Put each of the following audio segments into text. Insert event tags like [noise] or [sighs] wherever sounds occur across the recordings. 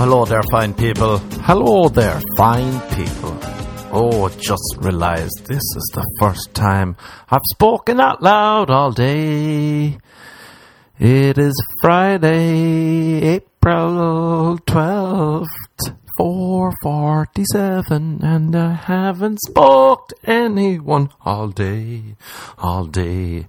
Hello there, fine people. Hello there, fine people. Oh, just realized this is the first time I've spoken out loud all day. It is Friday, April 12th, 447, and I haven't spoke to anyone all day, all day.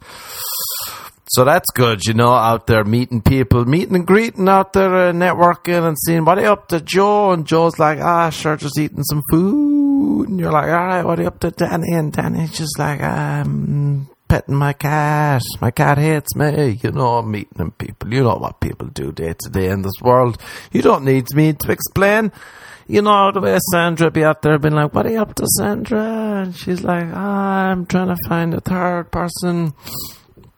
So that's good, you know, out there meeting people, meeting and greeting out there, uh, networking and seeing what are you up to, Joe? And Joe's like, ah, sure, just eating some food. And you're like, all right, what are you up to, Danny? And Danny's just like, I'm petting my cat. My cat hates me. You know, meeting people. You know what people do day to day in this world. You don't need me to explain. You know the way Sandra be out there being like, what are you up to, Sandra? And she's like, ah, I'm trying to find a third person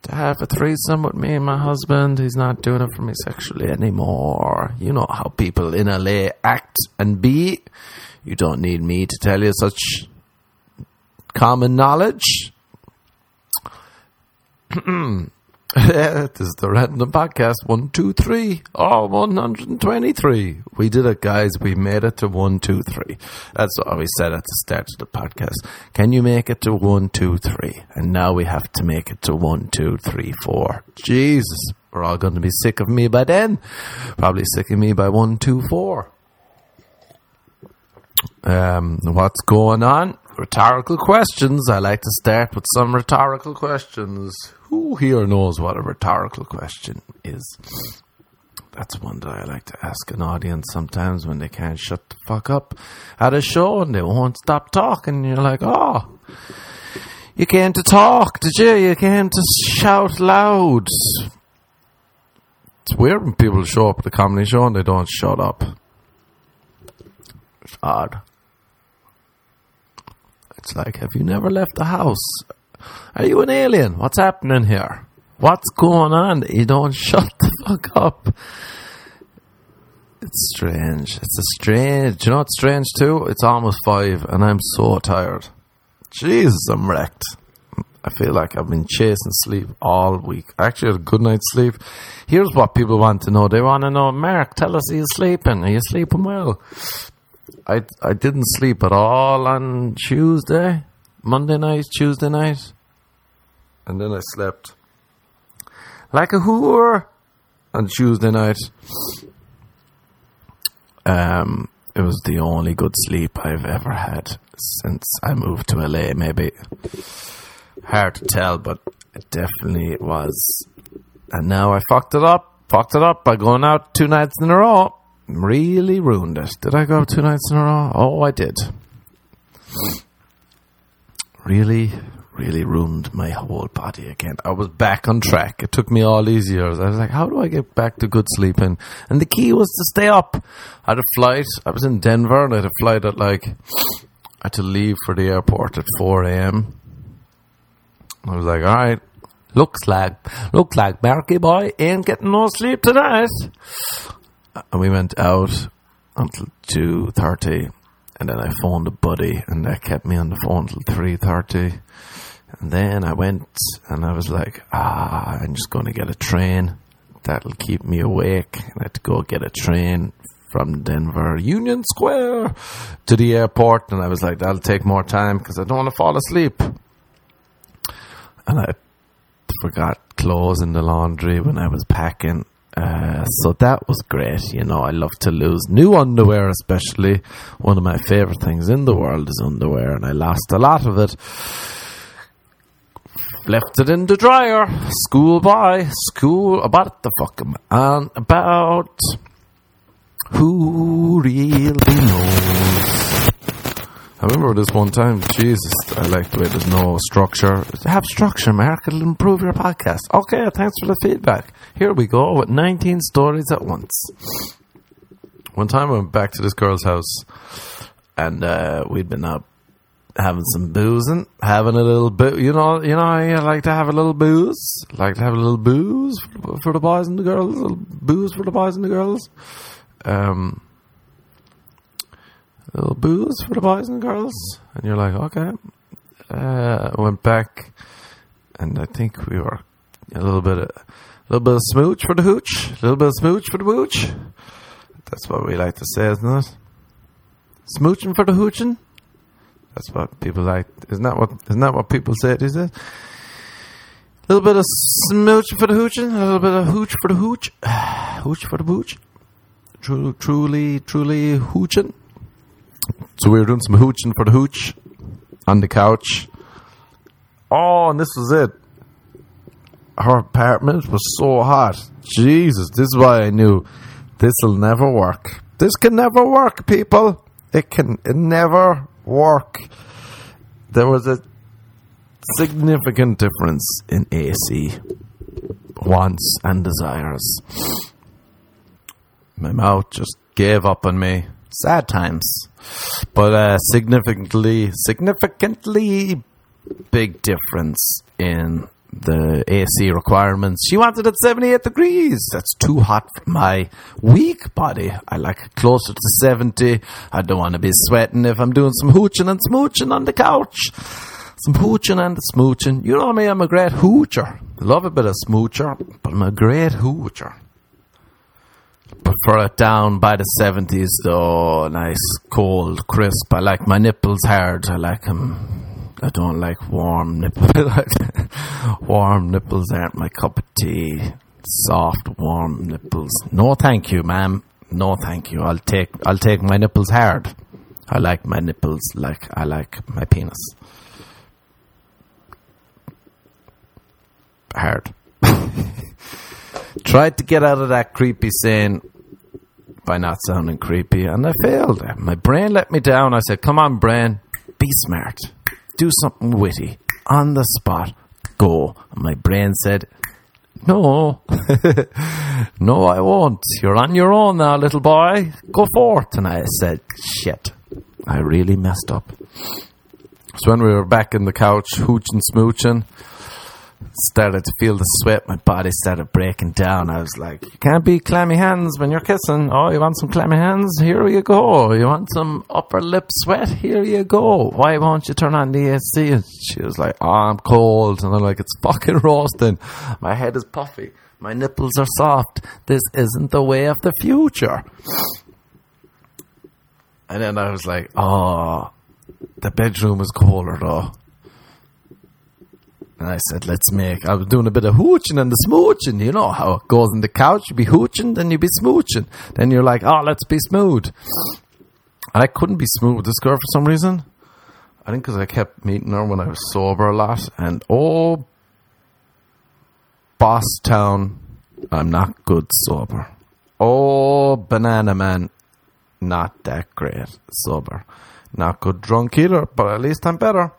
to have a threesome with me and my husband. He's not doing it for me sexually anymore. You know how people in LA act and be. You don't need me to tell you such common knowledge. [clears throat] this is the Random Podcast 123. Oh, 123. We did it, guys. We made it to 123. That's what we said at the start of the podcast. Can you make it to 123? And now we have to make it to 1234. Jesus. We're all going to be sick of me by then. Probably sick of me by 124. Um, what's going on? Rhetorical questions. I like to start with some rhetorical questions. Who here knows what a rhetorical question is? That's one that I like to ask an audience sometimes when they can't shut the fuck up at a show and they won't stop talking. You're like, oh, you came to talk, did you? You came to shout loud. It's weird when people show up at the comedy show and they don't shut up. It's odd. It's like, have you never left the house? Are you an alien? What's happening here? What's going on? You don't [laughs] shut the fuck up. It's strange. It's a strange. You know what's strange too? It's almost five and I'm so tired. Jesus, I'm wrecked. I feel like I've been chasing sleep all week. I actually had a good night's sleep. Here's what people want to know. They want to know, Mark, tell us, are you sleeping? Are you sleeping well? I I didn't sleep at all on Tuesday, Monday night, Tuesday night, and then I slept like a whore on Tuesday night. Um, it was the only good sleep I've ever had since I moved to LA. Maybe hard to tell, but it definitely was. And now I fucked it up. Fucked it up by going out two nights in a row really ruined it. Did I go two nights in a row? Oh, I did. Really, really ruined my whole body again. I was back on track. It took me all these years. I was like, how do I get back to good sleeping? And the key was to stay up. I had a flight. I was in Denver and I had a flight at like, I had to leave for the airport at 4 a.m. I was like, all right, looks like, looks like Marky Boy ain't getting no sleep tonight and we went out until two thirty, and then I phoned a buddy, and that kept me on the phone until three thirty. And then I went, and I was like, ah, I'm just going to get a train. That'll keep me awake. And I had to go get a train from Denver Union Square to the airport, and I was like, that'll take more time because I don't want to fall asleep. And I forgot clothes in the laundry when I was packing, uh, so that was great. You know, I love to lose new underwear, especially. One of my favorite things in the world is underwear, and I lost a lot of it. Left it in the dryer. School by school about the fuck and about who really knows. I remember this one time, Jesus, I like the way there's no structure. Have structure, Mark. It'll improve your podcast. Okay, thanks for the feedback. Here we go with 19 stories at once. One time I went back to this girl's house and uh, we'd been up having some boozing, having a little boo. You know, you know, I like to have a little booze. Like to have a little booze for the boys and the girls. A little booze for the boys and the girls. Um, little booze for the boys and girls, and you're like, okay. Uh, went back, and I think we were a little bit, a little bit of smooch for the hooch, a little bit of smooch for the booch. That's what we like to say, isn't it? Smooching for the hooching. That's what people like. Isn't that what? Isn't that what people say these days? A little bit of smooch for the hooching, a little bit of hooch for the hooch, [sighs] hooch for the booch. True, truly, truly hooching. So we were doing some hooching for the hooch on the couch. Oh, and this was it. Her apartment was so hot. Jesus, this is why I knew this'll never work. This can never work, people. It can it never work. There was a significant difference in AC wants and desires. My mouth just gave up on me. Sad times, but uh, significantly, significantly big difference in the AC requirements. She wanted it 78 degrees. That's too hot for my weak body. I like it closer to 70. I don't want to be sweating if I'm doing some hooching and smooching on the couch. Some hooching and smooching. You know me, I'm a great hoocher. Love a bit of smoocher, but I'm a great hoocher. Prefer it down by the 70s though. Nice, cold, crisp. I like my nipples hard. I like them. I don't like warm nipples. [laughs] warm nipples aren't my cup of tea. Soft, warm nipples. No, thank you, ma'am. No, thank you. I'll take. I'll take my nipples hard. I like my nipples like I like my penis. Hard. [laughs] Tried to get out of that creepy saying by not sounding creepy, and I failed. My brain let me down. I said, Come on, brain, be smart. Do something witty. On the spot. Go. And my brain said, No. [laughs] no, I won't. You're on your own now, little boy. Go forth. And I said, Shit. I really messed up. So when we were back in the couch, hooching, smooching, started to feel the sweat. My body started breaking down. I was like, you can't be clammy hands when you're kissing. Oh, you want some clammy hands? Here you go. You want some upper lip sweat? Here you go. Why won't you turn on the AC? And she was like, oh, I'm cold. And I'm like, it's fucking [laughs] roasting. My head is puffy. My nipples are soft. This isn't the way of the future. And then I was like, oh, the bedroom is colder though. And I said, let's make, I was doing a bit of hooching and the smooching. You know how it goes in the couch. You be hooching, then you be smooching. Then you're like, oh, let's be smooth. And I couldn't be smooth with this girl for some reason. I think because I kept meeting her when I was sober a lot. And oh, Boss Town, I'm not good sober. Oh, Banana Man, not that great sober. Not good drunk either, but at least I'm better.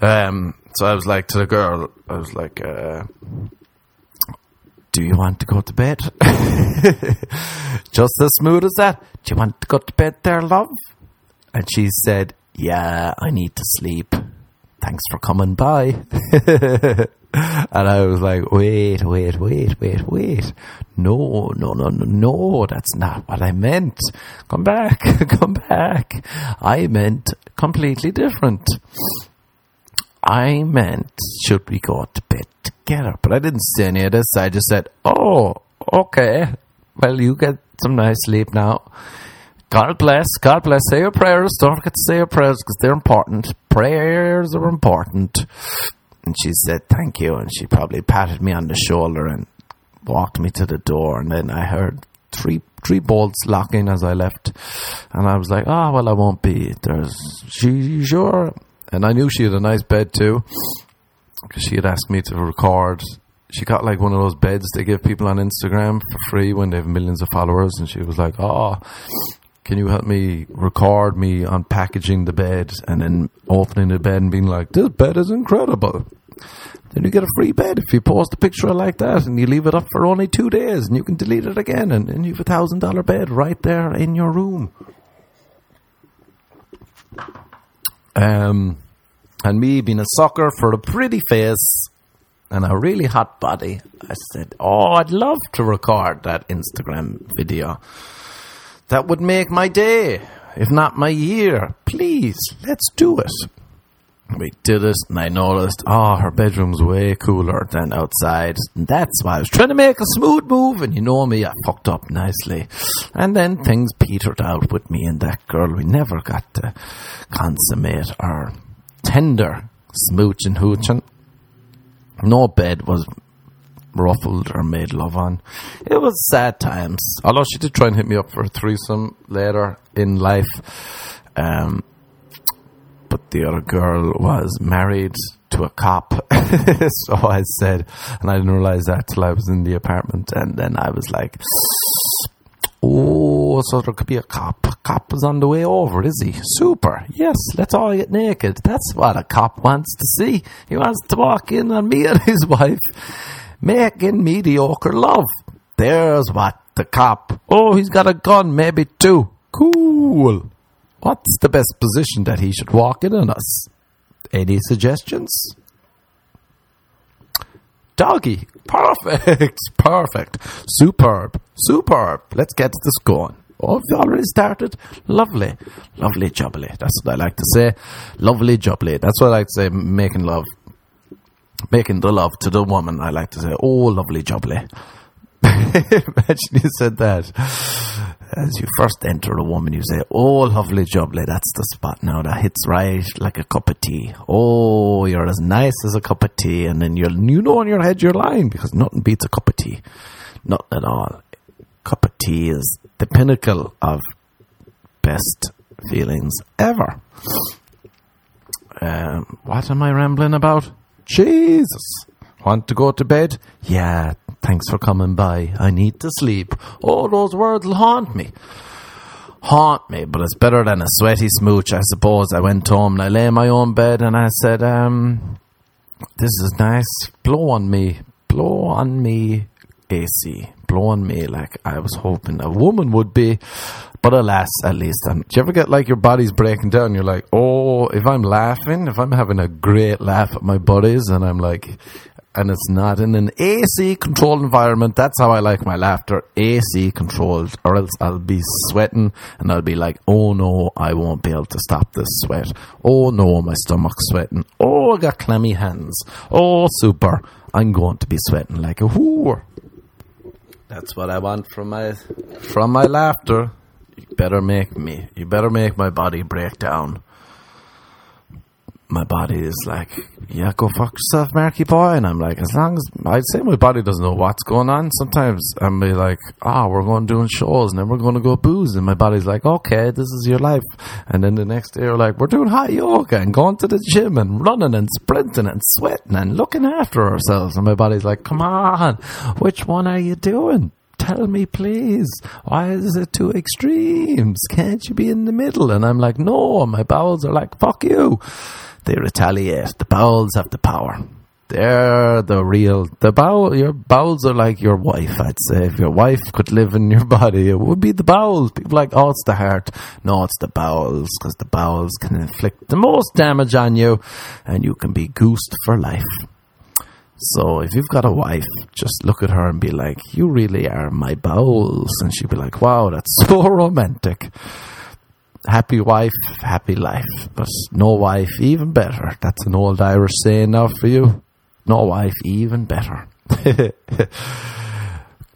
Um, so I was like to the girl, I was like, uh, do you want to go to bed? [laughs] Just as smooth as that. Do you want to go to bed there, love? And she said, yeah, I need to sleep. Thanks for coming by. [laughs] and I was like, wait, wait, wait, wait, wait. No, no, no, no, no, that's not what I meant. Come back, [laughs] come back. I meant completely different. I meant, should we go to bed together? But I didn't say any of this. I just said, oh, okay. Well, you get some nice sleep now. God bless. God bless. Say your prayers. Don't forget to say your prayers because they're important. Prayers are important. And she said, thank you. And she probably patted me on the shoulder and walked me to the door. And then I heard three three bolts locking as I left. And I was like, oh, well, I won't be. There's, she sure? And I knew she had a nice bed too, because she had asked me to record. She got like one of those beds they give people on Instagram for free when they have millions of followers, and she was like, "Oh, can you help me record me unpackaging the bed and then opening the bed and being like, this bed is incredible." Then you get a free bed if you post a picture like that and you leave it up for only two days and you can delete it again and, and you have a thousand dollar bed right there in your room. Um, and me being a sucker for a pretty face and a really hot body, I said, Oh, I'd love to record that Instagram video. That would make my day, if not my year. Please, let's do it. we did it, and I noticed, oh, her bedroom's way cooler than outside. And that's why I was trying to make a smooth move, and you know me, I fucked up nicely. And then things petered out with me and that girl. We never got to consummate our tender smooch and hooching. No bed was ruffled or made love on. It was sad times. Although she did try and hit me up for a threesome later in life. Um, but the other girl was married to a cop. [laughs] so I said, and I didn't realize that till I was in the apartment. And then I was like, oh, so there could be a cop. Cop is on the way over, is he? Super. Yes, let's all get naked. That's what a cop wants to see. He wants to walk in on me and [laughs] his wife making mediocre love. There's what the cop. Oh, he's got a gun, maybe two. Cool. What's the best position that he should walk in on us? Any suggestions? Doggy. Perfect. [laughs] Perfect. Superb. Superb. Let's get this going. Oh, already started? Lovely. Lovely jubbly. That's what I like to say. Lovely jubbly. That's what I like to say, making love. Making the love to the woman, I like to say, oh, lovely jubbly. [laughs] Imagine you said that as you first enter a woman, you say, Oh, lovely jubbly, that's the spot now. That hits right like a cup of tea. Oh, you're as nice as a cup of tea. And then you you know in your head you're lying because nothing beats a cup of tea. Not at all. Cup of tea is the pinnacle of best feelings ever. Um, what am I rambling about? Jesus. Want to go to bed? Yeah, thanks for coming by. I need to sleep. Oh, those words will haunt me. Haunt me, but it's better than a sweaty smooch, I suppose. I went home and I lay in my own bed and I said, um, this is nice. Blow on me. Blow on me, AC. Blow on me like I was hoping a woman would be. But alas, at least I'm. Do you ever get like your body's breaking down? You're like, oh, if I'm laughing, if I'm having a great laugh at my buddies, and I'm like, and it's not in an AC controlled environment. That's how I like my laughter. AC controlled, or else I'll be sweating and I'll be like, oh no, I won't be able to stop this sweat. Oh no, my stomach's sweating. Oh, I got clammy hands. Oh, super. I'm going to be sweating like a whore. That's what I want from my from my laughter. You better make me. You better make my body break down my body is like, yeah, go fuck yourself, Marky boy. And I'm like, as long as I'd say my body doesn't know what's going on. Sometimes I'm be like, ah, oh, we're going doing shows and then we're going to go booze. And my body's like, okay, this is your life. And then the next day we're like, we're doing hot yoga and going to the gym and running and sprinting and sweating and looking after ourselves. And my body's like, come on, which one are you doing? tell me, please. Why is it two extremes? Can't you be in the middle? And I'm like, no, my bowels are like, fuck you they retaliate. The bowels have the power. They're the real. The bowel. Your bowels are like your wife. I'd say if your wife could live in your [laughs] body, it would be the bowels. People like, oh, it's the heart. No, it's the bowels because the bowels can inflict the most damage on you, and you can be goosed for life. So if you've got a wife, just look at her and be like, "You really are my bowels," and she'd be like, "Wow, that's [laughs] so romantic." Happy wife, happy life. But no wife, even better. That's an old Irish saying now for you. No wife, even better. [laughs]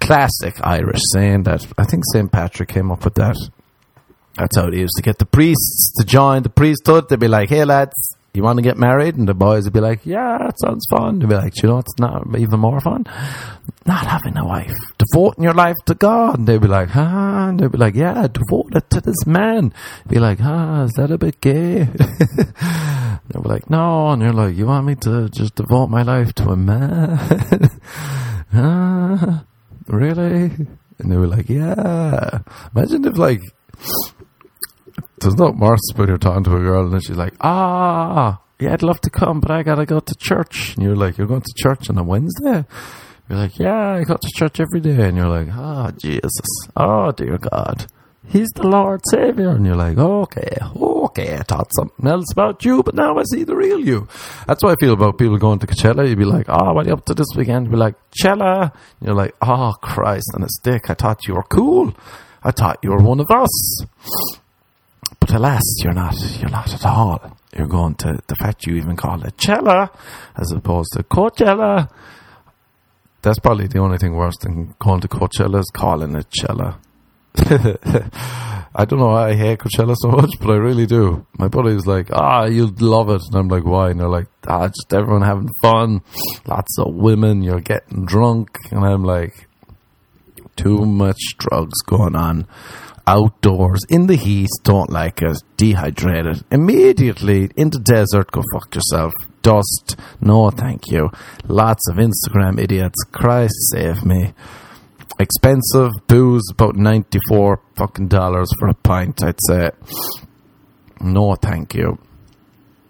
Classic Irish saying that. I think St. Patrick came up with that. That's how they used to get the priests to join the priesthood. They'd be like, hey lads, you want to get married? And the boys would be like, yeah, that sounds fun. They'd be like, you know, it's not even more fun. Not having a wife, devoting your life to God. And they'd be like, ah, and they'd be like, yeah, devote it to this man. Be like, ah, is that a bit gay? [laughs] they'd be like, no. And you're like, you want me to just devote my life to a man? [laughs] ah, really? And they were like, yeah. Imagine if like, there's not much when you're talking to a girl and she's like, ah, yeah, I'd love to come, but I gotta go to church. And you're like, you're going to church on a Wednesday? You're like, yeah, I go to church every day. And you're like, oh, Jesus. Oh, dear God. He's the Lord Savior. And you're like, okay, okay, I thought something else about you, but now I see the real you. That's what I feel about people going to Coachella. You'd be like, oh, what are you up to this weekend? You'd be like, Chella. And you're like, oh, Christ on a stick. I thought you were cool. I thought you were one of us But alas, you're not. You're not at all. You're going to the fact you even call it Chella as opposed to Coachella. That's probably the only thing worse than going to Coachella is calling it Chella. [laughs] I don't know why I hate Coachella so much, but I really do. My buddy was like, ah, you'd love it. And I'm like, why? And they're like, ah, just everyone having fun. Lots of women. You're getting drunk. And I'm like, too much drugs going on outdoors in the heat, don't like it, dehydrated, immediately into desert, go fuck yourself. Dust, no thank you. Lots of Instagram idiots, Christ save me. Expensive booze, about 94 fucking dollars for a pint, I'd say. No thank you.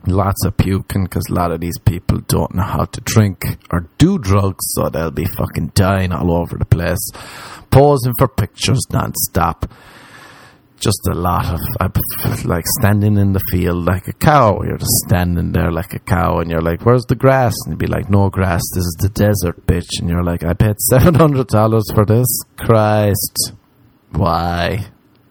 Lots of puking because a lot of these people don't know how to drink or do drugs, so they'll be fucking dying all over the place. Posing for pictures non-stop just a lot of like standing in the field like a cow. You're just standing there like a cow, and you're like, "Where's the grass?" And you'd be like, "No grass. This is the desert, bitch." And you're like, "I paid seven hundred dollars for this. Christ, why?"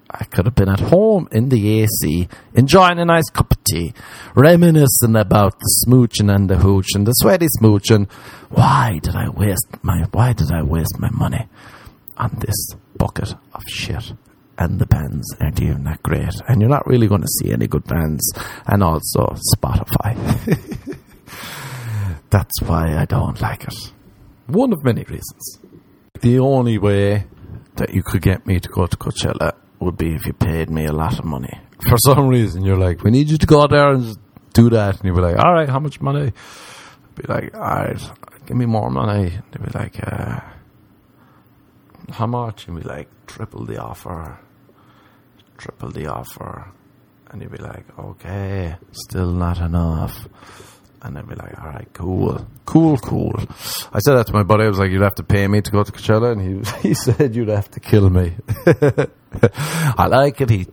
I could have been at home in the AC, enjoying a nice cup of tea, reminiscing about the smooching and the hooch and the sweaty smooching. Why did I waste my Why did I waste my money on this bucket of shit? And the bands aren't even that great. And you're not really going to see any good bands. And also Spotify. [laughs] That's why I don't like it. One of many reasons. The only way that you could get me to go to Coachella would be if you paid me a lot of money. For some reason, you're like, we need you to go there and do that. And you'd be like, all right, how much money? I'd be like, all right, give me more money. They'd be like, uh, how much? And be like, triple the offer triple the offer. And you'd be like, okay, still not enough. And they'd be like, all right, cool, cool, cool. I said that to my buddy. I was like, you'd have to pay me to go to Coachella. And he, [laughs] he said, you'd have to kill me. [laughs] I like it. He,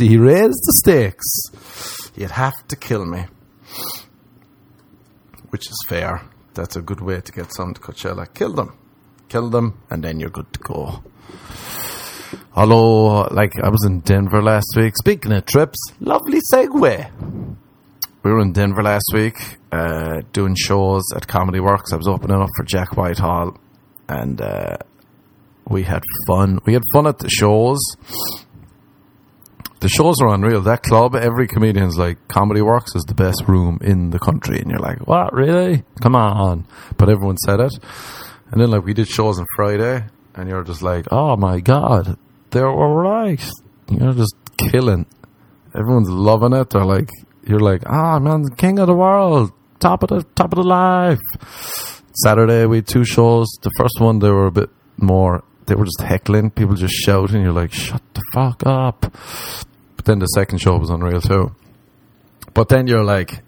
he raised the stakes. You'd have to kill me. Which is fair. That's a good way to get some to Coachella. Kill them. Kill them, and then you're good to go. Although, like, I was in Denver last week. Speaking of trips, lovely segue. We were in Denver last week uh, doing shows at Comedy Works. I was opening up for Jack Whitehall, and uh, we had fun. We had fun at the shows. The shows are unreal. That club, every comedian's like, Comedy Works is the best room in the country. And you're like, what, really? Come on. But everyone said it. And then, like, we did shows on Friday, and you're just like, oh my God, they're all right. You're just killing. Everyone's loving it. They're like, you're like, ah, oh, man, king of the world, top of the top of the life. Saturday we had two shows. The first one they were a bit more. They were just heckling, people just shouting. You're like, shut the fuck up. But then the second show was unreal too. But then you're like,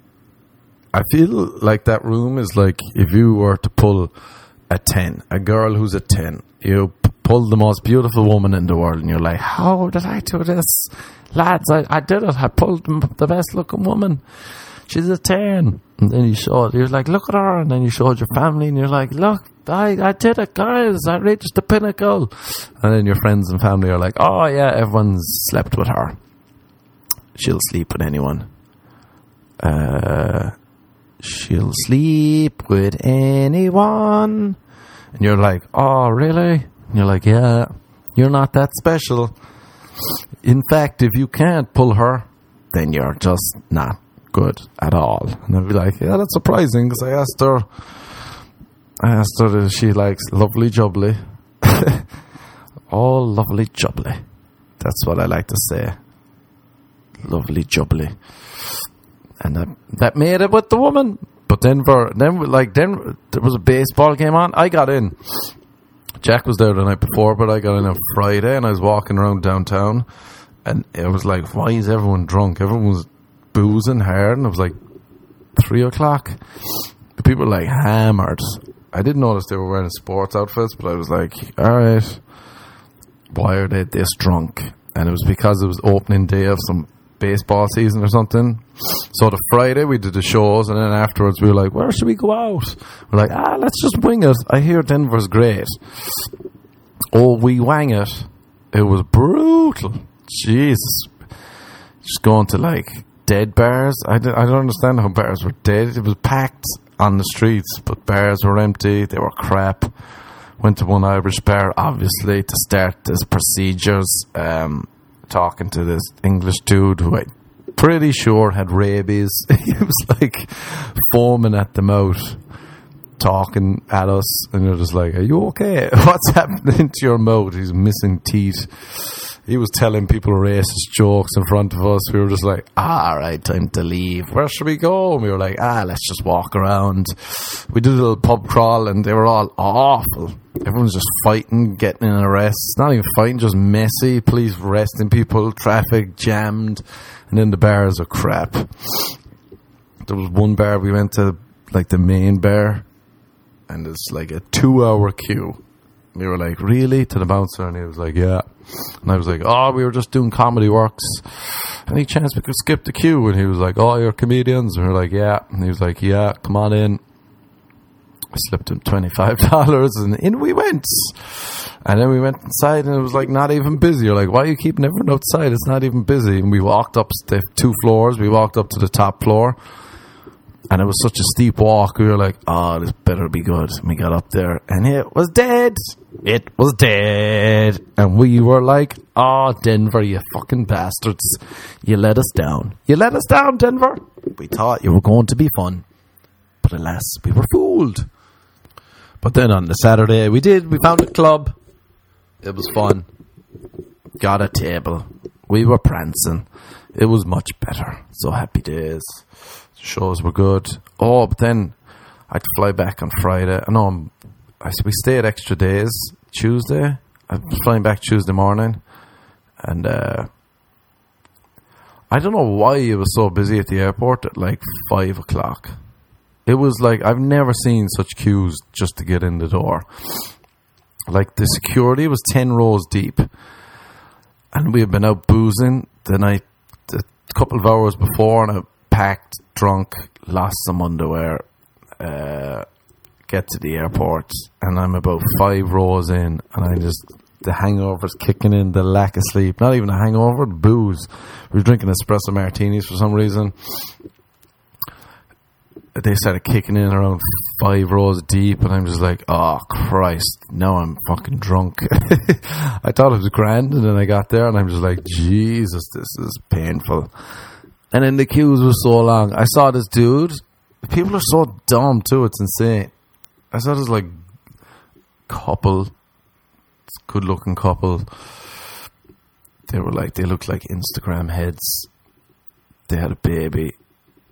I feel like that room is like if you were to pull a 10, a girl who's a 10, you pulled the most beautiful woman in the world, and you're like, how did I do this? Lads, I, I did it. I pulled the best looking woman. She's a 10. And then you showed, you're like, look at her. And then you showed your family, and you're like, look, I, I did it, guys. I reached the pinnacle. And then your friends and family are like, oh, yeah, everyone's slept with her. She'll sleep with anyone. Uh, she'll sleep with anyone. And you're like, oh, really? You're like, yeah, you're not that special. In fact, if you can't pull her, then you're just not good at all. And I'd be like, yeah, that's surprising because I asked her, I asked her if she likes lovely jubbly. [laughs] All lovely jubbly. That's what I like to say. Lovely jubbly. And that, that made it with the woman. But Denver, then like then there was a baseball game on. I got in Jack was there the night before, but I got in on Friday and I was walking around downtown and it was like, why is everyone drunk? Everyone was boozing hard and it was like three o'clock. The people were like hammered. I didn't notice they were wearing sports outfits, but I was like, all right, why are they this drunk? And it was because it was opening day of some baseball season or something. So the Friday we did the shows, and then afterwards we were like, "Where should we go out?" We're like, "Ah, let's just wing it." I hear Denver's great. Oh, we wang it. It was brutal. Jesus, just going to like dead bars. I don't, I don't understand how bars were dead. It was packed on the streets, but bars were empty. They were crap. Went to one Irish bar, obviously, to start his procedures. Um, talking to this English dude who I pretty sure had rabies. [laughs] he was like foaming at the mouth, talking at us, and you're just like, "Are you okay? [laughs] What's happening to your mouth?" He's missing teeth. He was telling people racist jokes in front of us. We were just like, ah, "All right, time to leave. Where should we go?" And we were like, "Ah, let's just walk around." We did a little pub crawl, and they were all awful. Everyone's just fighting, getting in arrests. Not even fighting, just messy. Police arresting people, traffic jammed, and then the bars are crap. There was one bar we went to, like the main bar, and it's like a two-hour queue. We were like, "Really?" to the bouncer, and he was like, "Yeah." And I was like, "Oh, we were just doing comedy works. Any chance we could skip the queue?" And he was like, "Oh, you're comedians?" And we were like, "Yeah." And he was like, "Yeah, come on in." I slipped him twenty five dollars, and in we went. And then we went inside, and it was like not even busy. You're like, why are you keeping everyone outside? It's not even busy. And we walked up the two floors. We walked up to the top floor, and it was such a steep walk. We were like, oh, this better be good. And we got up there, and it was dead. It was dead, and we were like, oh, Denver, you fucking bastards! You let us down. You let us down, Denver. We thought you were going to be fun, but alas, we were fooled. But then on the Saturday, we did. We found a club. It was fun. Got a table. We were prancing. It was much better. So happy days. Shows were good. Oh, but then I'd fly back on Friday. I know we stayed extra days. Tuesday. I'm flying back Tuesday morning. And uh, I don't know why it was so busy at the airport at like five o'clock. It was like I've never seen such queues just to get in the door. Like the security was ten rows deep, and we had been out boozing the night, a couple of hours before, and I packed, drunk, lost some underwear. Uh, get to the airport, and I'm about five rows in, and I just the hangover's kicking in, the lack of sleep. Not even a hangover, booze. We were drinking espresso martinis for some reason they started kicking in around five rows deep, and I'm just like, oh Christ, now I'm fucking drunk. [laughs] I thought it was grand, and then I got there, and I'm just like, Jesus, this is painful. And then the queues were so long. I saw this dude. People are so dumb too. It's insane. I saw this like couple, good looking couple. They were like they looked like Instagram heads. They had a baby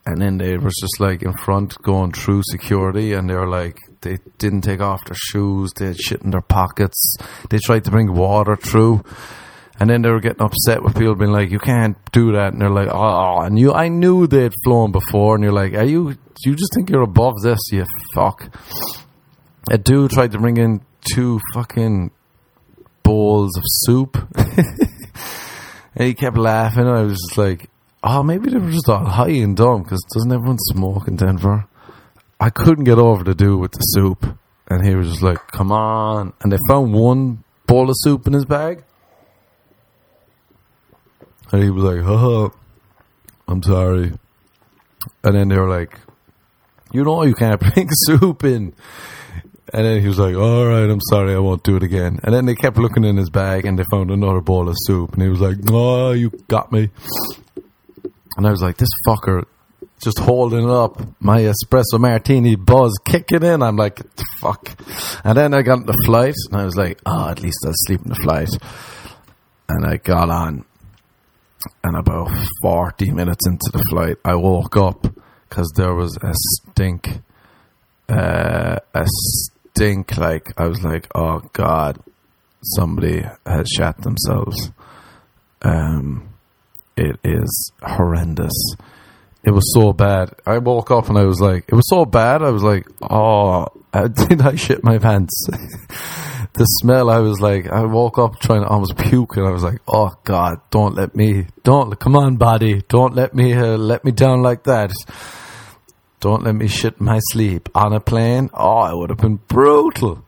and then they was just like in front going through security and they were like they didn't take off their shoes they had shit in their pockets they tried to bring water through and then they were getting upset with people being like you can't do that. And they're like oh and you I knew they'd flown before. And you're like are you you just think you're above this you fuck. A dude tried to bring in two fucking bowls of soup. [laughs] And he kept laughing. And I was just like Oh, maybe they were just all high and dumb because doesn't everyone smoke in Denver? I couldn't get over the dude with the soup, and he was just like, "Come on!" And they found one bowl of soup in his bag, and he was like, "Haha, I'm sorry." And then they were like, "You know you can't [laughs] bring soup in." And then he was like, "All right, I'm sorry, I won't do it again." And then they kept looking in his bag, and they found another bowl of soup, and he was like, "Oh, you got me." And I was like, this fucker just holding up my espresso martini buzz kicking in. I'm like, fuck. And then I got on the flight and I was like, oh, at least I'll sleep in the flight. And I got on and about 40 minutes into the flight, I woke up because there was a stink. Uh, a stink like, I was like, oh God, somebody has shat themselves. Um, it is horrendous. It was so bad. I woke up and I was like, it was so bad. I was like, oh, [laughs] did I shit my pants? [laughs] the smell, I was like, I woke up trying to almost puke, and I was like, oh God, don't let me, don't, come on, body, don't let me, uh, let me down like that. Don't let me shit my sleep on a plane. Oh, it would have been brutal.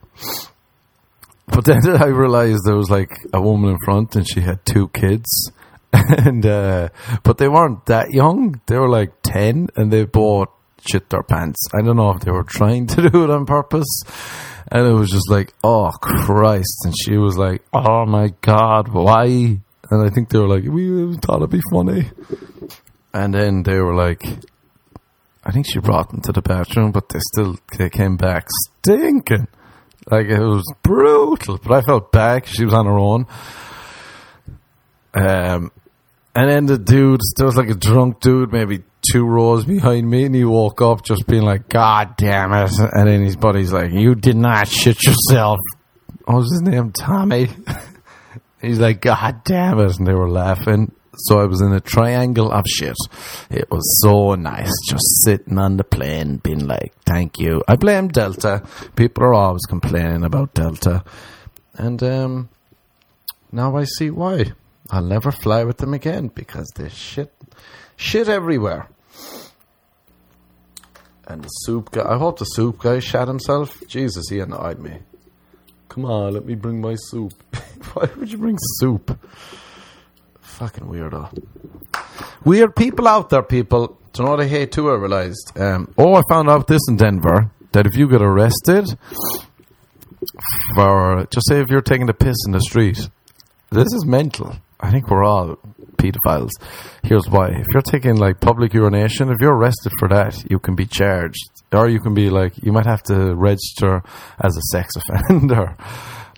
But then [laughs] I realized there was like a woman in front, and she had two kids [laughs] and uh, but they weren't that young. They were like ten, and they both shit their pants. I don't know if they were trying to [laughs] do it on purpose. And it was just like, oh Christ! And she was like, oh my God, why? And I think they were like, we thought it'd be funny. And then they were like, I think she brought them to the bathroom, but they still they came back stinking. Like it was brutal, but I felt bad. she was on her own. Um, and then the dude, there was like a drunk dude, maybe two rows behind me, and he woke up just being like, "God damn it!" And then his buddy's like, "You did not shit yourself." What was his name? Tommy. [laughs] He's like, God damn it. And they were laughing. So I was in a triangle of shit. It was so nice just sitting on the plane being like, thank you. I blame Delta. People are always complaining about Delta. And um, now I see why. I'll never fly with them again because there's shit, shit everywhere. And the soup guy, I hope the soup guy shot himself. Jesus, he annoyed me. Come on, let me bring my soup. [laughs] Why would you bring soup? Fucking weirdo. Weird people out there, people. Do you know what I hate too? I realized. Um, oh, I found out this in Denver that if you get arrested for, just say if you're taking a piss in the street, this is mental. I think we're all pedophiles. Here's why. If you're taking like public urination, if you're arrested for that, you can be charged. Or you can be like, you might have to register as a sex [laughs] offender.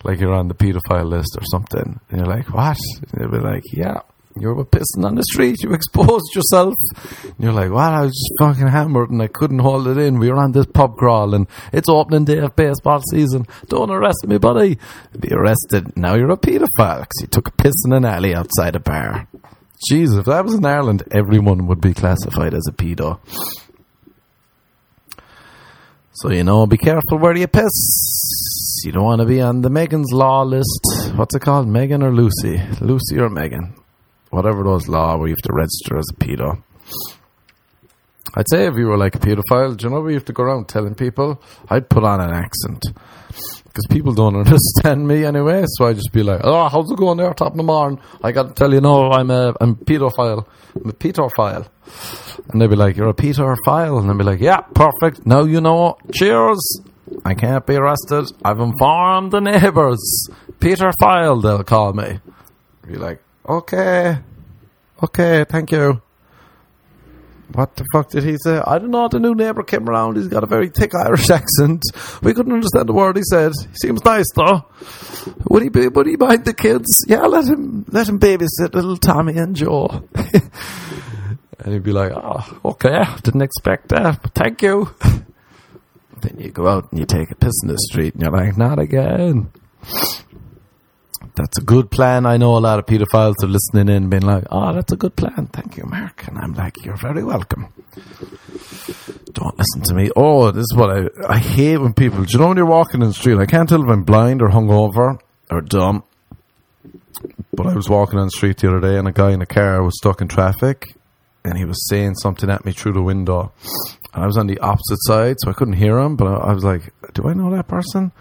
like you're on the pedophile list or something. And you're like, what? And they'll be like, yeah, you were pissing on the street. You exposed yourself. And you're like, well, I was just fucking hammered and I couldn't hold it in. We were on this pub crawl and it's opening day of baseball season. Don't arrest me, buddy. Be arrested. Now you're a pedophile because you took a piss in an alley outside a bar. Jesus, if that was in Ireland, everyone would be classified as a pedo. So, you know, be careful where you piss. You don't want to be on the Megan's Law list. What's it called? Megan or Lucy? Lucy or Megan? Whatever those law where you have to register as a pedo. I'd say if you were like a pedophile, do you know where you have to go around telling people? I'd put on an accent. Because people don't [laughs] understand me anyway, so I just be like, oh, how's it going there, top of the morning? I got to tell you, no, I'm a, I'm a pedophile. I'm a pedophile. And they'd be like, you're a pedophile? And I'd be like, yeah, perfect. Now you know. Cheers. I can't be arrested. I've informed the neighbours. Peter File, they'll call me. Be like, okay, okay, thank you. What the fuck did he say? I don't know. The new neighbour came around. He's got a very thick Irish [laughs] accent. We couldn't understand the word he said. He seems nice though. Would he be? Would he mind the kids? Yeah, let him. Let him babysit little Tommy and Joe. [laughs] and he'd be like, "Oh, okay. Didn't expect that. But thank you." [laughs] then you go out and you take a piss in the street, and you're like, "Not again." That's a good plan. I know a lot of pedophiles are listening in, and being like, "Oh, that's a good plan. Thank you, Mark." And I'm like, "You're very welcome." Don't listen to me. Oh, this is what I I hate when people. Do you know when you're walking in the street? I can't tell if I'm blind or hungover or dumb. But I was walking on the street the other day, and a guy in a car was stuck in traffic, and he was saying something at me through the window. And I was on the opposite side, so I couldn't hear him. But I, I was like, "Do I know that person?"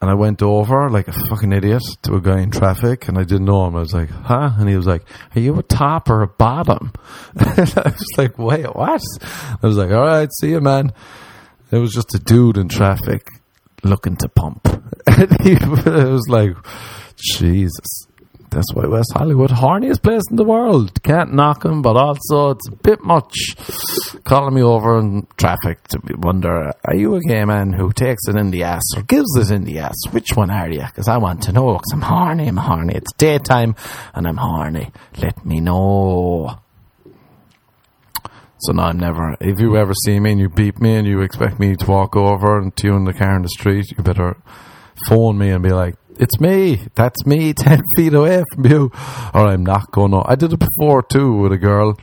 And I went over like a fucking idiot to a guy in traffic and I didn't know him. I was like, huh? And he was like, are you a top or a bottom? [laughs] and I was like, wait, what? I was like, all right, see you, man. It was just a dude in traffic looking to pump. [laughs] and he [laughs] was like, Jesus. That's why West Hollywood, horniest place in the world. Can't knock him, but also it's a bit much calling me over in traffic to wonder, are you a gay man who takes it in the ass or gives it in the ass? Which one are you? Because I want to know, because I'm horny, I'm horny. It's daytime and I'm horny. Let me know. So now I'm never. If you ever see me and you beep me and you expect me to walk over and tune the car in the street, you better phone me and be like, it's me. That's me [laughs] 10 feet away from you. Or I'm not going to. I did it before too with a girl.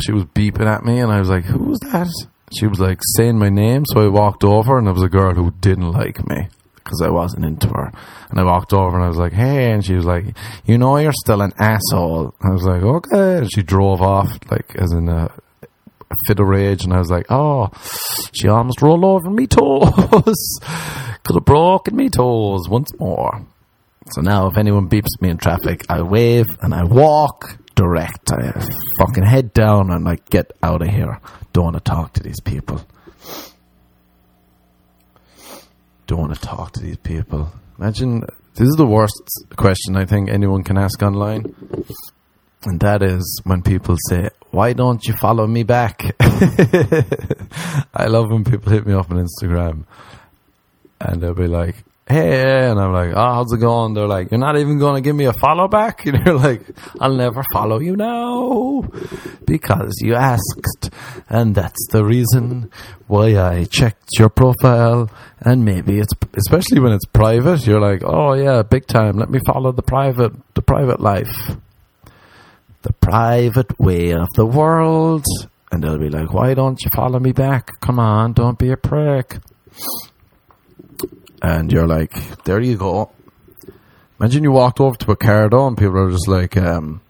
She was beeping at me and I was like, who's that? She was like saying my name. So I walked over and there was a girl who didn't like me because I wasn't into her. And I walked over and I was like, hey. And she was like, you know, you're still an asshole. And I was like, okay. And she drove off like as in a, fit of rage. And I was like, oh, she almost rolled over me toes. [laughs] Could have broken me toes once more. So now if anyone beeps me in traffic, I wave and I walk direct. I fucking head down and like get out of here. Don't want to talk to these people. Don't want to talk to these people. Imagine this is the worst question I think anyone can ask online. And that is when people say, Why don't you follow me back? [laughs] I love when people hit me up on Instagram and they'll be like, Hey, and I'm like, Oh, how's it going? They're like, You're not even going to give me a follow back? [laughs] And you're like, I'll never follow you now because you asked. And that's the reason why I checked your profile. And maybe it's, especially when it's private, you're like, Oh, yeah, big time. Let me follow the private, the private life the private way of the world. And they'll be like, why don't you follow me back? Come on, don't be a prick. And you're like, there you go. Imagine you walked over to a car door and people are just like, um,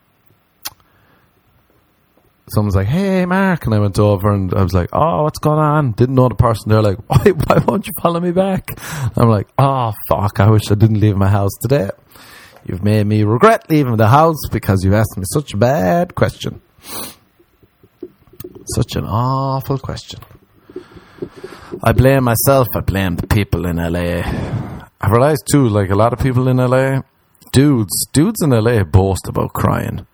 someone's like, hey, Mark. And I went over and I was like, oh, what's going on? Didn't know the person. They're like, [laughs] why, why won't you follow me back? I'm like, oh, fuck, I wish I didn't leave my house today. You've made me regret leaving the house because you asked me such a bad question. Such an awful question. I blame myself. I blame the people in LA. I realized too, like a lot of people in LA, dudes, dudes in LA boast about crying.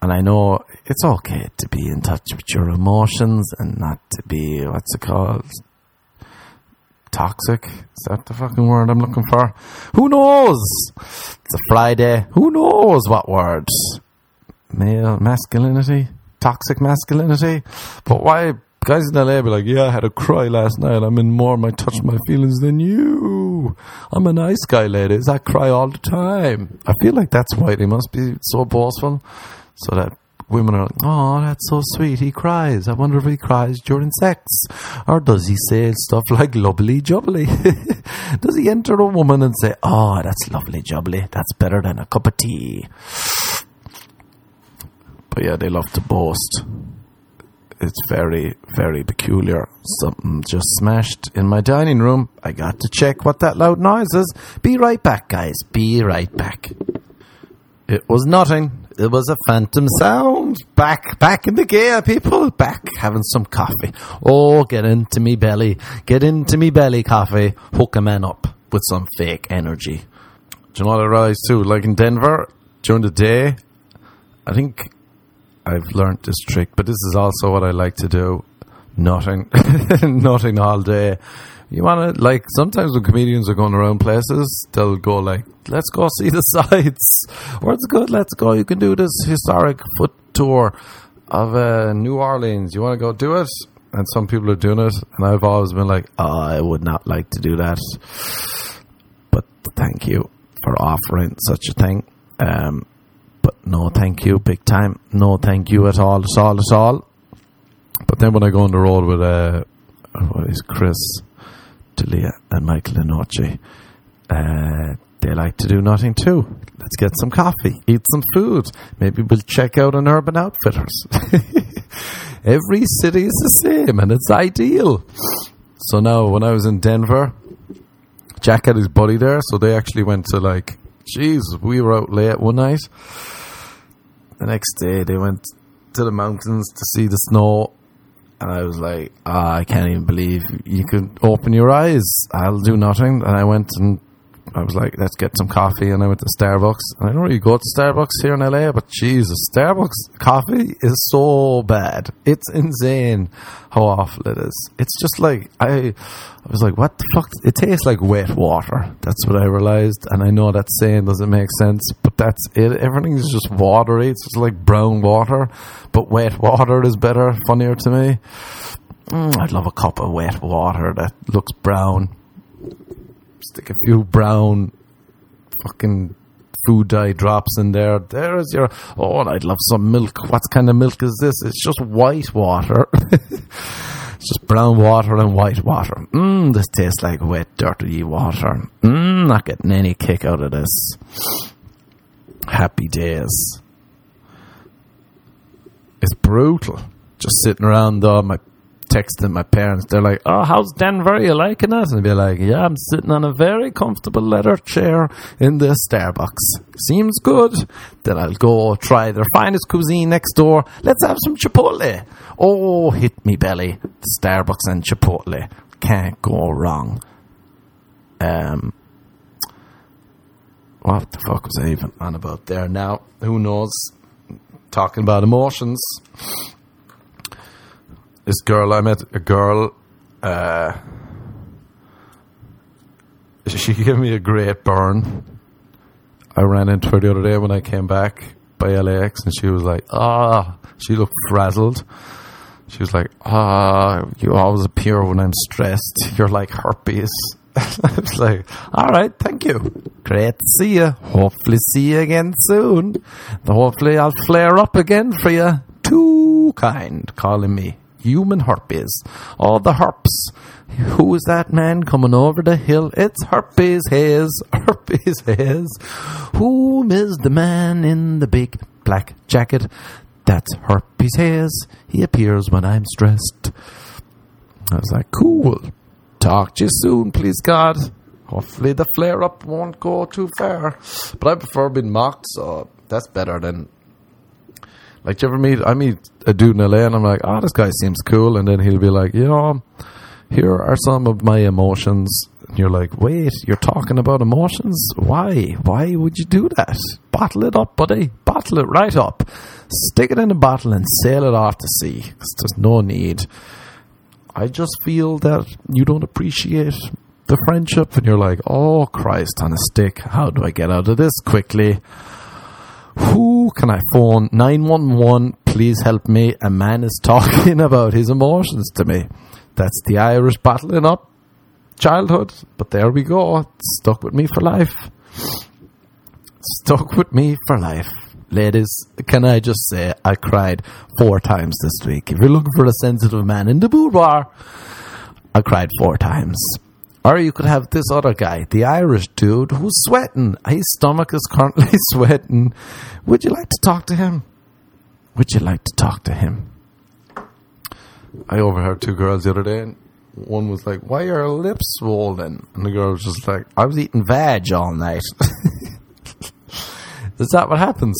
And I know it's okay to be in touch with your emotions and not to be, what's it called? Toxic. Is that the fucking word I'm looking for? Who knows? It's a Friday. Who knows what words? Male masculinity? Toxic masculinity? But why guys in LA be like, yeah, I had a cry last night. I'm in more my touch my feelings than you. I'm a nice guy, ladies. I cry all the time. I feel like that's why they must be so boastful. So that women are like, oh, that's so sweet. He cries. I wonder if he cries during sex. Or does he say stuff like lovely jubbly? [laughs] does he enter a woman and say, oh, that's lovely jubbly. That's better than a cup of tea. But yeah, they love to boast. It's very, very peculiar. Something just smashed in my dining room. I got to check what that loud noise is. Be right back, guys. Be right back. It was nothing. It was a phantom sound. Back, back in the gear, people. Back having some coffee. Oh, get into me belly. Get into me belly coffee. Hook a man up with some fake energy. Do you know what I realized too? Like in Denver, during the day, I think I've learned this trick, but this is also what I like to do. Nothing. [laughs] Nothing all day you want to like sometimes when comedians are going around places they'll go like let's go see the [laughs] sights. Where's good let's go you can do this historic foot tour of uh, new orleans. You want to go do it? And some people are doing it and i've always been like oh, i would not like to do that. But thank you for offering such a thing. Um, but no thank you big time. No thank you at all at all at all. But then when i go on the road with uh, what is chris D'Elia and Michael Inoche. Uh, they like to do nothing too. Let's get some coffee, eat some food. Maybe we'll check out an Urban Outfitters. [laughs] Every city is the same and it's ideal. So now, when I was in Denver, Jack had his buddy there, so they actually went to like, jeez, we were out late one night. The next day, they went to the mountains to see the snow and I was like, oh, I can't even believe you could open your eyes. I'll do nothing. And I went and I was like, let's get some coffee. And I went to Starbucks. And I don't really go to Starbucks here in LA, but Jesus, Starbucks coffee is so bad. It's insane how awful it is. It's just like, I, I was like, what the fuck? It tastes like wet water. That's what I realized. And I know that saying doesn't make sense, but that's it. Everything is just watery. It's just like brown water, but wet water is better, funnier to me. Mm, I'd love a cup of wet water that looks brown stick a few brown fucking food dye drops in there. There is your. Oh, I'd love some milk. What kind of milk is this? It's just white water. [laughs] it's just brown water and white water. Mmm, this tastes like wet, dirty water. Mmm, not getting any kick out of this. Happy days. It's brutal. Just sitting around though, my texting my parents. They're like, "Oh, how's Denver? You liking it?" And I'd be like, "Yeah, I'm sitting on a very comfortable leather chair in the Starbucks. Seems good." Then I'll go try their finest cuisine next door. Let's have some Chipotle. Oh, hit me belly. Starbucks and Chipotle can't go wrong. Um, what the fuck was I even on about there? Now, who knows? Talking about emotions. This girl I met, a girl, uh, she [laughs] gave me a great burn. I ran into her the other day when I came back by LAX, and she was like, "Ah," she looked frazzled. She was like, "Ah, you always appear when I'm stressed. You're like herpes." [laughs] I was like, "All right, thank you. Great to see you. Hopefully, see you again soon. Hopefully, I'll flare up again for you. Too kind, calling me human herpes. All the herps. Who is that man coming over the hill? It's Herpes Hayes. Herpes [laughs] Hayes. Whom is the man in the big black jacket? That's Herpes Hayes. He appears when I'm stressed. I was like, cool. Talk to you soon, please God. Hopefully the flare up won't go too far. But I prefer being mocked, so that's better than like, you ever meet? I meet a dude in LA, and I'm like, oh, this guy seems cool, and then he'll be like, you know, here are some of my emotions. And you're like, wait, you're talking about emotions? Why? Why would you do that? Bottle it up, buddy. Bottle it right up. Stick it in a bottle and sail it off to sea. Because there's no need. I just feel that you don't appreciate the friendship, and you're like, oh Christ on a stick. How do I get out of this quickly? Who can I phone? 911, please help me. A man is talking [laughs] about his emotions to me. That's the Irish battling up childhood. But there we go. Stuck with me for life. Stuck with me for life. Ladies, can I just say I cried four times this week. If you're looking for a sensitive man in the boudoir, I cried four times. Or you could have this other guy, the Irish dude, who's sweating. His stomach is currently [laughs] sweating. Would you like to talk to him? Would you like to talk to him? I overheard two girls the other day, and one was like, Why are your lips swollen? And the girl was just like, I was eating veg all night. [laughs] is that what happens?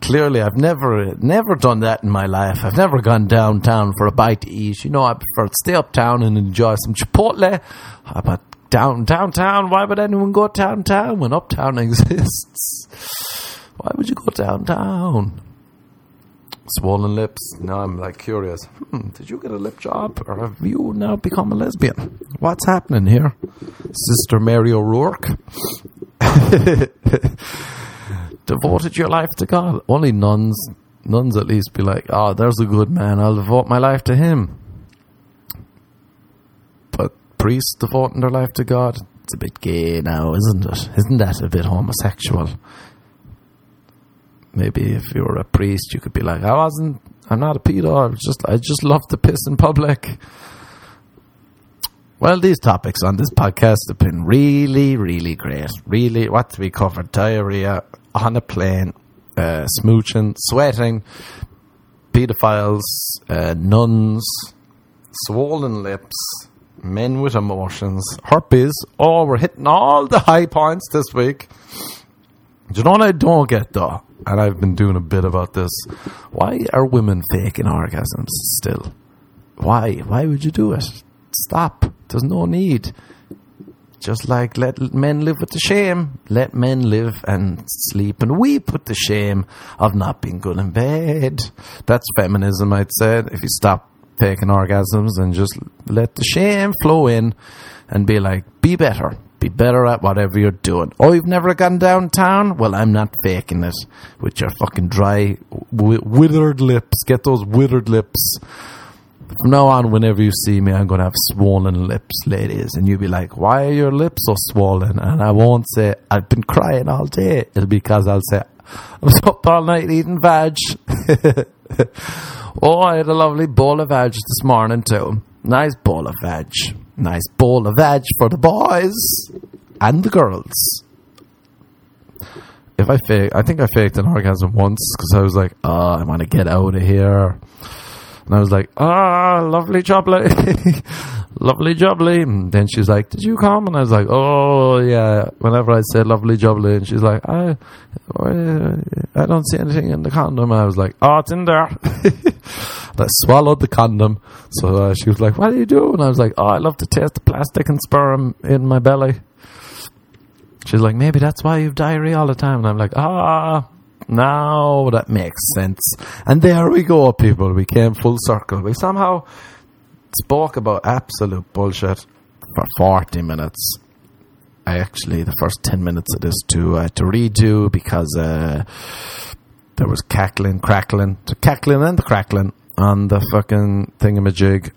Clearly, I've never, never done that in my life. I've never gone downtown for a bite to eat. You know, I prefer to stay uptown and enjoy some Chipotle. But down downtown, why would anyone go downtown when uptown [laughs] exists? Why would you go downtown? Swollen lips. Now I'm like curious. Hmm, did you get a lip job, or have you now become a lesbian? What's happening here, Sister Mary O'Rourke? [laughs] devoted your life to God. Only nuns, nuns at least be like, oh, there's a good man. I'll devote my life to him. But priests devoting their life to God, it's a bit gay now, isn't it? Isn't that a bit homosexual? Maybe if you were a priest, you could be like, I wasn't, I'm not a pedo. I just, I just love to piss in public. Well, these topics on this podcast have been really, really great. Really, what we covered? Diarrhea, on a plane, uh, smooching, sweating, pedophiles, uh, nuns, swollen lips, men with emotions, herpes. Oh, we're hitting all the high points this week. Do you know what I don't get though? And I've been doing a bit about this. Why are women faking orgasms still? Why? Why would you do it? Stop. There's no need. Just like let men live with the shame. Let men live and sleep and weep with the shame of not being good in bed. That's feminism, I'd say. If you stop taking orgasms and just let the shame flow in and be like, be better. Be better at whatever you're doing. Oh, you've never gone downtown? Well, I'm not faking it with your fucking dry, withered lips. Get those withered lips from now on, whenever you see me, I'm going to have swollen lips, ladies. And you'll be like, why are your lips so swollen? And I won't say, I've been crying all day. It'll be because I'll say, I was up all night eating veg. [laughs] oh, I had a lovely bowl of veg this morning too. Nice bowl of veg. Nice bowl of veg for the boys and the girls. If I fake, I think I faked an orgasm once because I was like, oh, I want to get out of here And I was like, ah, lovely jubbly. [laughs] lovely jubbly. And then she's like, did you come? And I was like, oh, yeah. Whenever I say lovely jubbly. And she's like, I, I don't see anything in the condom. And I was like, oh, it's in there. [laughs] I swallowed the condom. So uh, she was like, what do you do? And I was like, oh, I love to taste the plastic and sperm in my belly. She's like, maybe that's why you've diarrhea all the time. And I'm like, ah, now that makes sense. And there we go, people. We came full circle. We somehow spoke about absolute bullshit for 40 minutes. I actually, the first 10 minutes of this to, uh, to redo because uh, there was cackling, crackling, to cackling and the crackling on the fucking thingamajig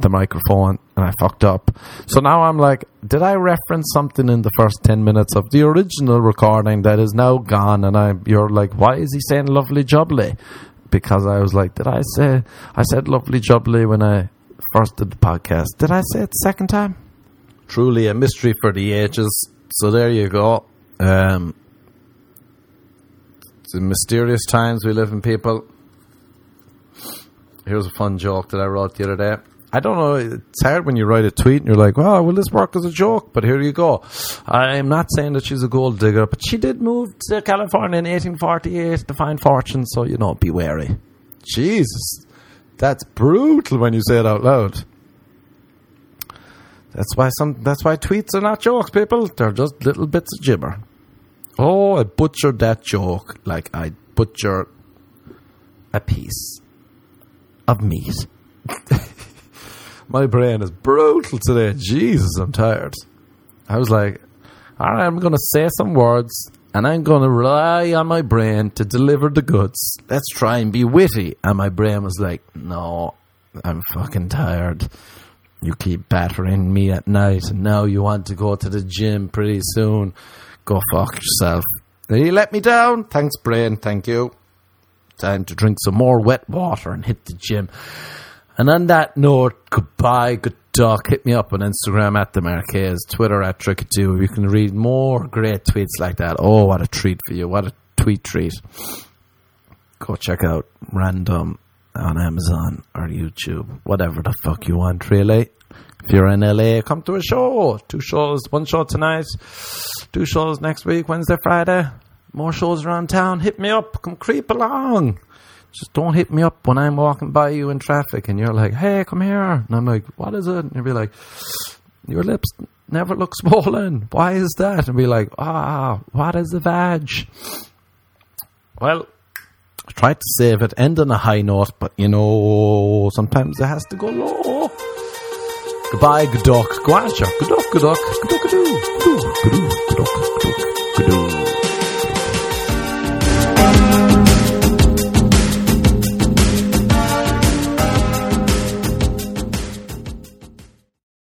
the microphone and I fucked up. So now I'm like, did I reference something in the first 10 minutes of the original recording that is now gone? And I, you're like, why is he saying lovely jubbly? Because I was like, did I say, I said lovely jubbly when I first did the podcast. Did I say it second time? Truly a mystery for the ages. So there you go. Um, the mysterious times we live in, people. Here's a fun joke that I wrote the other day. I don't know. It's hard when you write a tweet and you're like, "Well, will this work as a joke?" But here you go. I'm not saying that she's a gold digger, but she did move to California in 1848 to find fortune. So you know, be wary. Jesus, that's brutal when you say it out loud. That's why some. That's why tweets are not jokes, people. They're just little bits of gibber. Oh, I butchered that joke like I butchered a piece of meat. [laughs] my brain is brutal today. Jesus, I'm tired. I was like, all right, I'm going to say some words and I'm going to rely on my brain to deliver the goods. Let's try and be witty. And my brain was like, no, I'm fucking tired. You keep battering me at night and now you want to go to the gym pretty soon. Go fuck yourself. Did you let me down? Thanks, brain. Thank you. Time to drink some more wet water and hit the gym. And on that note, goodbye, good talk. Hit me up on Instagram at the Marquez, Twitter at Trickatoo. You can read more great tweets like that. Oh, what a treat for you! What a tweet treat. Go check out Random on Amazon or YouTube, whatever the fuck you want, really. If you're in LA, come to a show. Two shows, one show tonight, two shows next week, Wednesday, Friday. More shows around town. Hit me up. Come creep along just don't hit me up when I'm walking by you in traffic and you're like, hey, come here. And I'm like, what is it? And you'll be like, your lips never look [laughs] swollen. Why is that? And be like, ah, what is the vag? Well, I tried to save it, end on a high note, but you know, sometimes it has to go low. Goodbye, good duck. Go on, Chuck. Good duck, good duck. Good duck, good duck. Good duck, good duck. Good duck, good duck.